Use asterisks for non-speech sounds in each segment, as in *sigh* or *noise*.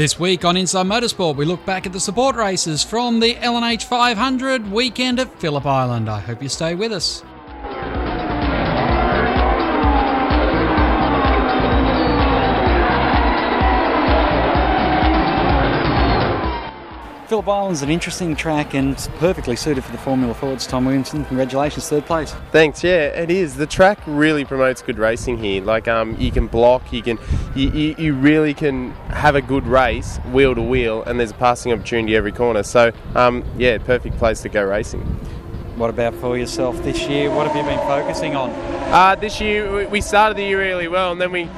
This week on Inside Motorsport, we look back at the support races from the L&H 500 weekend at Phillip Island. I hope you stay with us. Phillip Island's an interesting track and it's perfectly suited for the Formula Fords. Tom Williamson, congratulations, third place. Thanks. Yeah, it is. The track really promotes good racing here. Like, um, you can block, you can, you, you, you really can have a good race wheel to wheel, and there's a passing opportunity every corner. So, um, yeah, perfect place to go racing. What about for yourself this year? What have you been focusing on? Uh, this year we started the year really well, and then we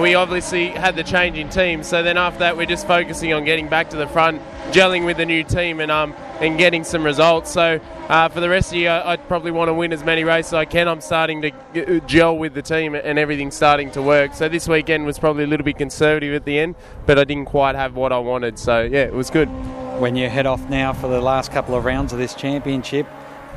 we obviously had the change in team. So then after that, we're just focusing on getting back to the front, gelling with the new team, and um and getting some results. So uh, for the rest of the year, I'd probably want to win as many races as I can. I'm starting to gel with the team, and everything's starting to work. So this weekend was probably a little bit conservative at the end, but I didn't quite have what I wanted. So yeah, it was good. When you head off now for the last couple of rounds of this championship,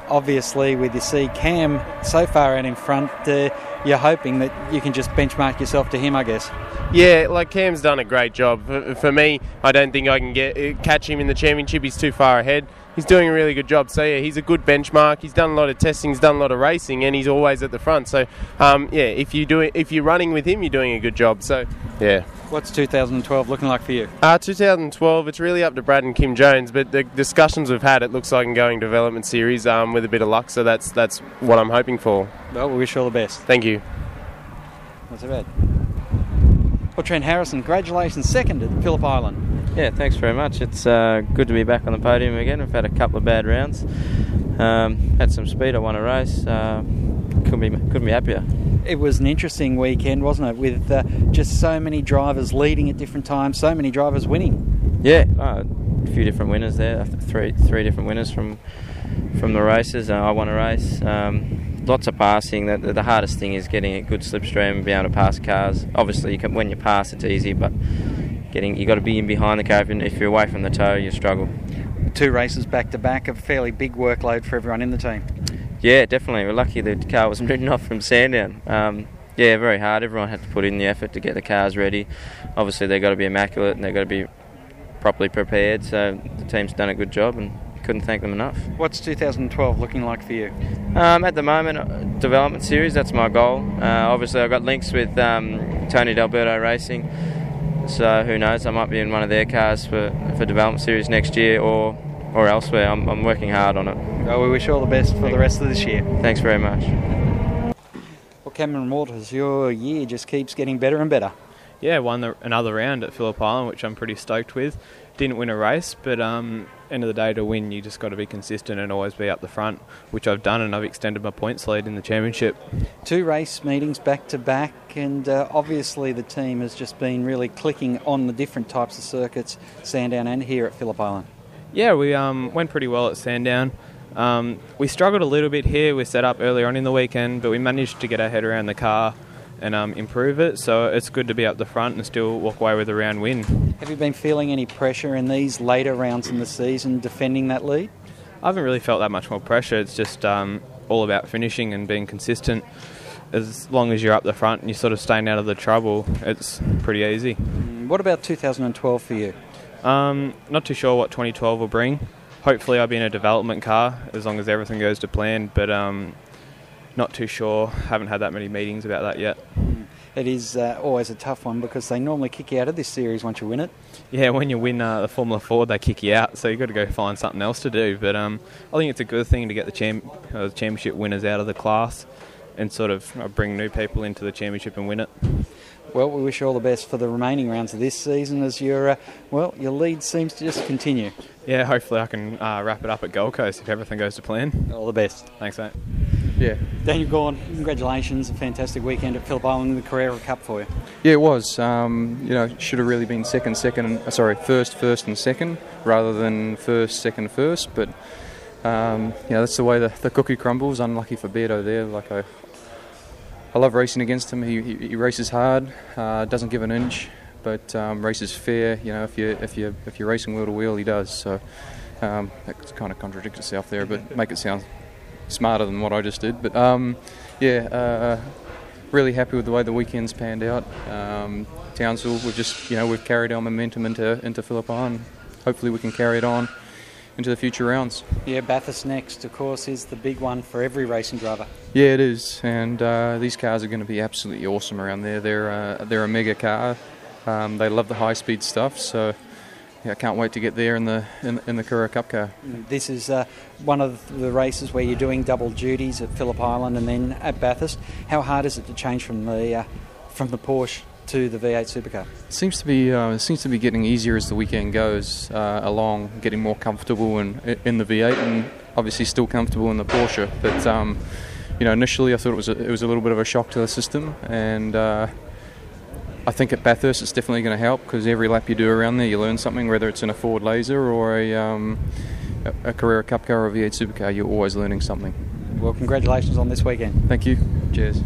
obviously with you see Cam so far out in front. Uh, you're hoping that you can just benchmark yourself to him, I guess. Yeah, like Cam's done a great job. For, for me, I don't think I can get catch him in the championship. He's too far ahead. He's doing a really good job. So yeah, he's a good benchmark. He's done a lot of testing. He's done a lot of racing, and he's always at the front. So um, yeah, if you do it, if you're running with him, you're doing a good job. So yeah. What's 2012 looking like for you? Uh, 2012, it's really up to Brad and Kim Jones, but the discussions we've had, it looks like an going development series um, with a bit of luck. So that's that's what I'm hoping for. Well, we wish you all the best. Thank you. Not so bad? Well, Trent Harrison, congratulations, second at Phillip Island. Yeah, thanks very much. It's uh, good to be back on the podium again. We've had a couple of bad rounds. Um, had some speed. I won a race. Uh, couldn't be couldn't be happier. It was an interesting weekend, wasn't it? With uh, just so many drivers leading at different times, so many drivers winning. Yeah, uh, a few different winners there. Three three different winners from from the races. Uh, I won a race. Um, lots of passing. The, the, hardest thing is getting a good slipstream and being able to pass cars. Obviously, you can, when you pass, it's easy, but getting you got to be in behind the car. If you're away from the toe, you struggle. Two races back to back, a fairly big workload for everyone in the team. Yeah, definitely. We're lucky the car wasn't *laughs* ridden off from Sandown. Um, yeah, very hard. Everyone had to put in the effort to get the cars ready. Obviously, they've got to be immaculate and they've got to be properly prepared. So the team's done a good job and couldn't thank them enough. What's 2012 looking like for you? Um, at the moment, uh, development series, that's my goal. Uh, obviously, I've got links with um, Tony D'Alberto Racing. So who knows? I might be in one of their cars for, for development series next year or or elsewhere. I'm, I'm working hard on it. Well, we wish you all the best for the rest of this year. Thanks very much. Well, Cameron Waters, your year just keeps getting better and better. Yeah, won the, another round at Phillip Island, which I'm pretty stoked with. Didn't win a race, but um, end of the day, to win, you just got to be consistent and always be up the front, which I've done, and I've extended my points lead in the championship. Two race meetings back to back, and uh, obviously the team has just been really clicking on the different types of circuits, Sandown and here at Phillip Island. Yeah, we um, went pretty well at Sandown. Um, we struggled a little bit here. We set up earlier on in the weekend, but we managed to get our head around the car and um, improve it. So it's good to be up the front and still walk away with a round win. Have you been feeling any pressure in these later rounds in the season defending that lead? I haven't really felt that much more pressure. It's just um, all about finishing and being consistent. As long as you're up the front and you're sort of staying out of the trouble, it's pretty easy. What about 2012 for you? Um, not too sure what 2012 will bring. Hopefully, I'll be in a development car as long as everything goes to plan. But um, not too sure. Haven't had that many meetings about that yet. It is uh, always a tough one because they normally kick you out of this series once you win it. Yeah, when you win uh, the Formula Ford, they kick you out, so you've got to go find something else to do. But um, I think it's a good thing to get the champ- uh, championship winners out of the class and sort of uh, bring new people into the championship and win it. Well, we wish you all the best for the remaining rounds of this season as your uh, well your lead seems to just continue. Yeah, hopefully I can uh, wrap it up at Gold Coast if everything goes to plan. All the best. Thanks, mate. Yeah. Daniel Gaunt, congratulations! A fantastic weekend at Phillip Island in the Carrera Cup for you. Yeah, it was. Um, you know, should have really been second, second. Uh, sorry, first, first, and second, rather than first, second, first. But um, you know, that's the way the, the cookie crumbles. Unlucky for Beardo there. Like I, I love racing against him. He, he, he races hard, uh, doesn't give an inch, but um, races fair. You know, if you if you if you're racing wheel to wheel, he does. So um, that kind of contradicts itself there, but make it sound smarter than what I just did. But um, yeah, uh, really happy with the way the weekend's panned out. Um, Townsville, we've just you know we've carried our momentum into into Phillip Island. Hopefully, we can carry it on into the future rounds. Yeah, Bathurst next, of course, is the big one for every racing driver. Yeah, it is, and uh, these cars are going to be absolutely awesome around there. They're uh, they're a mega car. Um, they love the high speed stuff, so yeah, I can't wait to get there in the in, in the Carrera Cup car. This is uh, one of the races where you're doing double duties at Phillip Island and then at Bathurst. How hard is it to change from the uh, from the Porsche to the V8 supercar? It seems to be uh, it seems to be getting easier as the weekend goes uh, along, getting more comfortable in in the V8 and obviously still comfortable in the Porsche. But um, you know, initially I thought it was a, it was a little bit of a shock to the system and. I think at Bathurst it's definitely going to help because every lap you do around there you learn something, whether it's in a Ford Laser or a, um, a Carrera Cup car or a V8 supercar, you're always learning something. Well, congratulations on this weekend. Thank you. Cheers.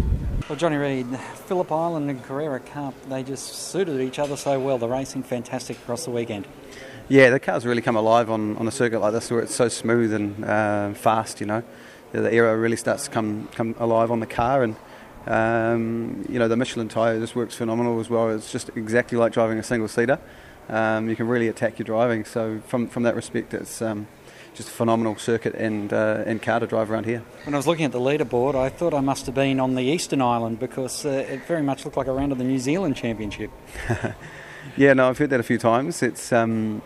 Well, Jonny Reid, Phillip Island and Carrera Cup, they just suited each other so well. The racing fantastic across the weekend. Yeah, the cars really come alive on, on a circuit like this where it's so smooth and uh, fast, you know. The, the aero really starts to come, come alive on the car and um, you know, the Michelin tyre just works phenomenal as well. It's just exactly like driving a single seater. Um, you can really attack your driving. So from from that respect, it's um, just a phenomenal circuit and uh, and car to drive around here. When I was looking at the leaderboard, I thought I must have been on the Eastern Island because uh, it very much looked like a round of the New Zealand Championship. *laughs* yeah, no, I've heard that a few times. It's um,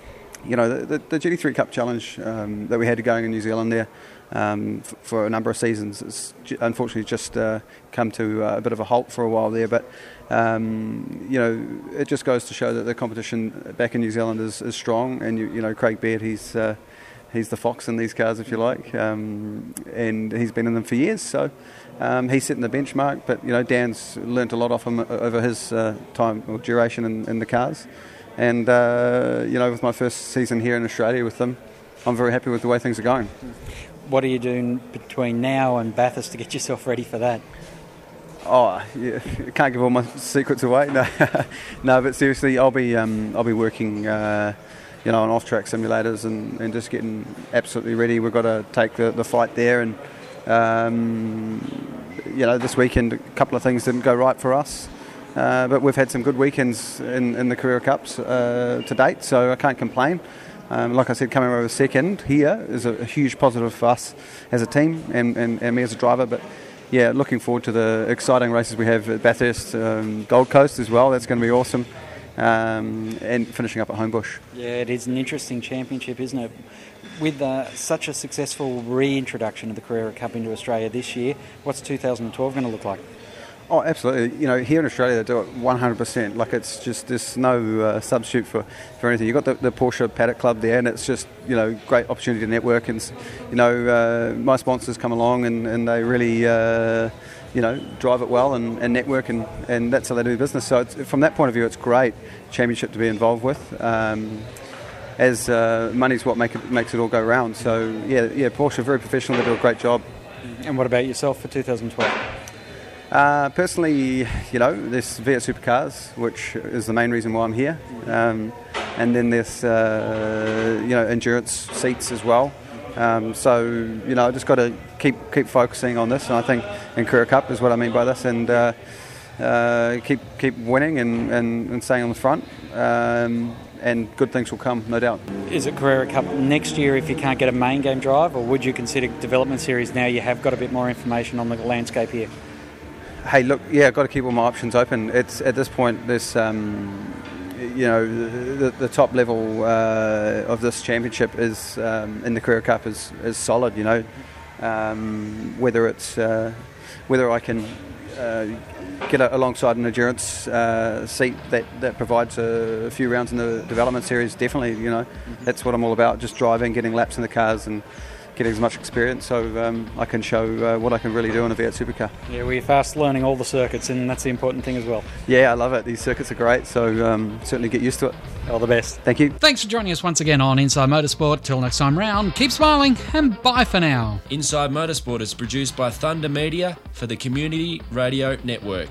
you know the, the, the, GT3 Cup Challenge um, that we had going in New Zealand there um, f- for a number of seasons. It's unfortunately just uh, come to uh, a bit of a halt for a while there, but um, you know it just goes to show that the competition back in New Zealand is, is strong. And you, you know Craig Baird, he's uh, he's the fox in these cars, if you like, um, and he's been in them for years. So. Um, he's setting the benchmark, but you know Dan's learnt a lot off him over his uh, time or duration in, in the cars, and uh, you know with my first season here in Australia with them, I'm very happy with the way things are going what are you doing between now and Bathurst to get *laughs* yourself ready for that? Oh, yeah, can't give all my secrets away. *laughs* No, no but seriously, I'll be um, I'll be working, uh, you know, on off-track simulators and, and just getting absolutely ready. We've got to take the, the fight there, and um, you know, this weekend a couple of things didn't go right for us. Uh, but we've had some good weekends in, in the Carrera Cups uh, to date, so I can't complain. Um, like I said, coming over second here is a, a, huge positive for us as a team and, and, and, me as a driver. But yeah, looking forward to the exciting races we have at Bathurst, um, Gold Coast as well. That's going to be awesome. Um, and finishing up at Homebush. Yeah, it is an interesting championship, isn't it? With uh, such a successful reintroduction of the Carrera Cup into Australia this year, what's 2012 going to look like? Oh, absolutely. You know, here in Australia they do it 100%. Like it's just there's no uh, substitute for, for anything. You've got the, the, Porsche Paddock Club there, and it's just you know great opportunity to network. And you know, uh, my sponsors come along and, and they really uh, you know drive it well and, and, network, and, and that's how they do business. So from that point of view, it's great championship to be involved with. Um, as uh, money's what make it, makes it all go round. So yeah, yeah, Porsche are very professional. They do a great job. And what about yourself for 2012? Uh, personally, you know, there's V8 Supercars, which is the main reason why I'm here. Um, and then there's, uh, you know, endurance seats as well. Um, so, you know, I just got to keep keep focusing on this. And I think in Carrera Cup is what I mean by this. And uh, uh, keep keep winning and, and, and, staying on the front. Um, and good things will come, no doubt. Is it Carrera Cup next year if you can't get a main game drive, or would you consider development series now you have got a bit more information on the landscape here? Hey, look, yeah, I've got to keep all my options open. It's at this point, this, um, you know, the, the top level uh, of this championship is um, in the Carrera Cup is, is solid. You know, um, whether it's uh, whether I can uh, get a, alongside an endurance uh, seat that, that provides a, a, few rounds in the development series, definitely, you know, that's what I'm all about. Just driving, getting laps in the cars, and getting as much experience so um, I can show uh, what I can really do in a V8 supercar. Yeah, we're fast learning all the circuits, and that's the important thing as well. Yeah, I love it. These circuits are great, so um, certainly get used to it. All the best. Thank you. Thanks for joining us once again on Inside Motorsport. Till next time round, keep smiling and bye for now. Inside Motorsport is produced by Thunder Media for the Community Radio Network.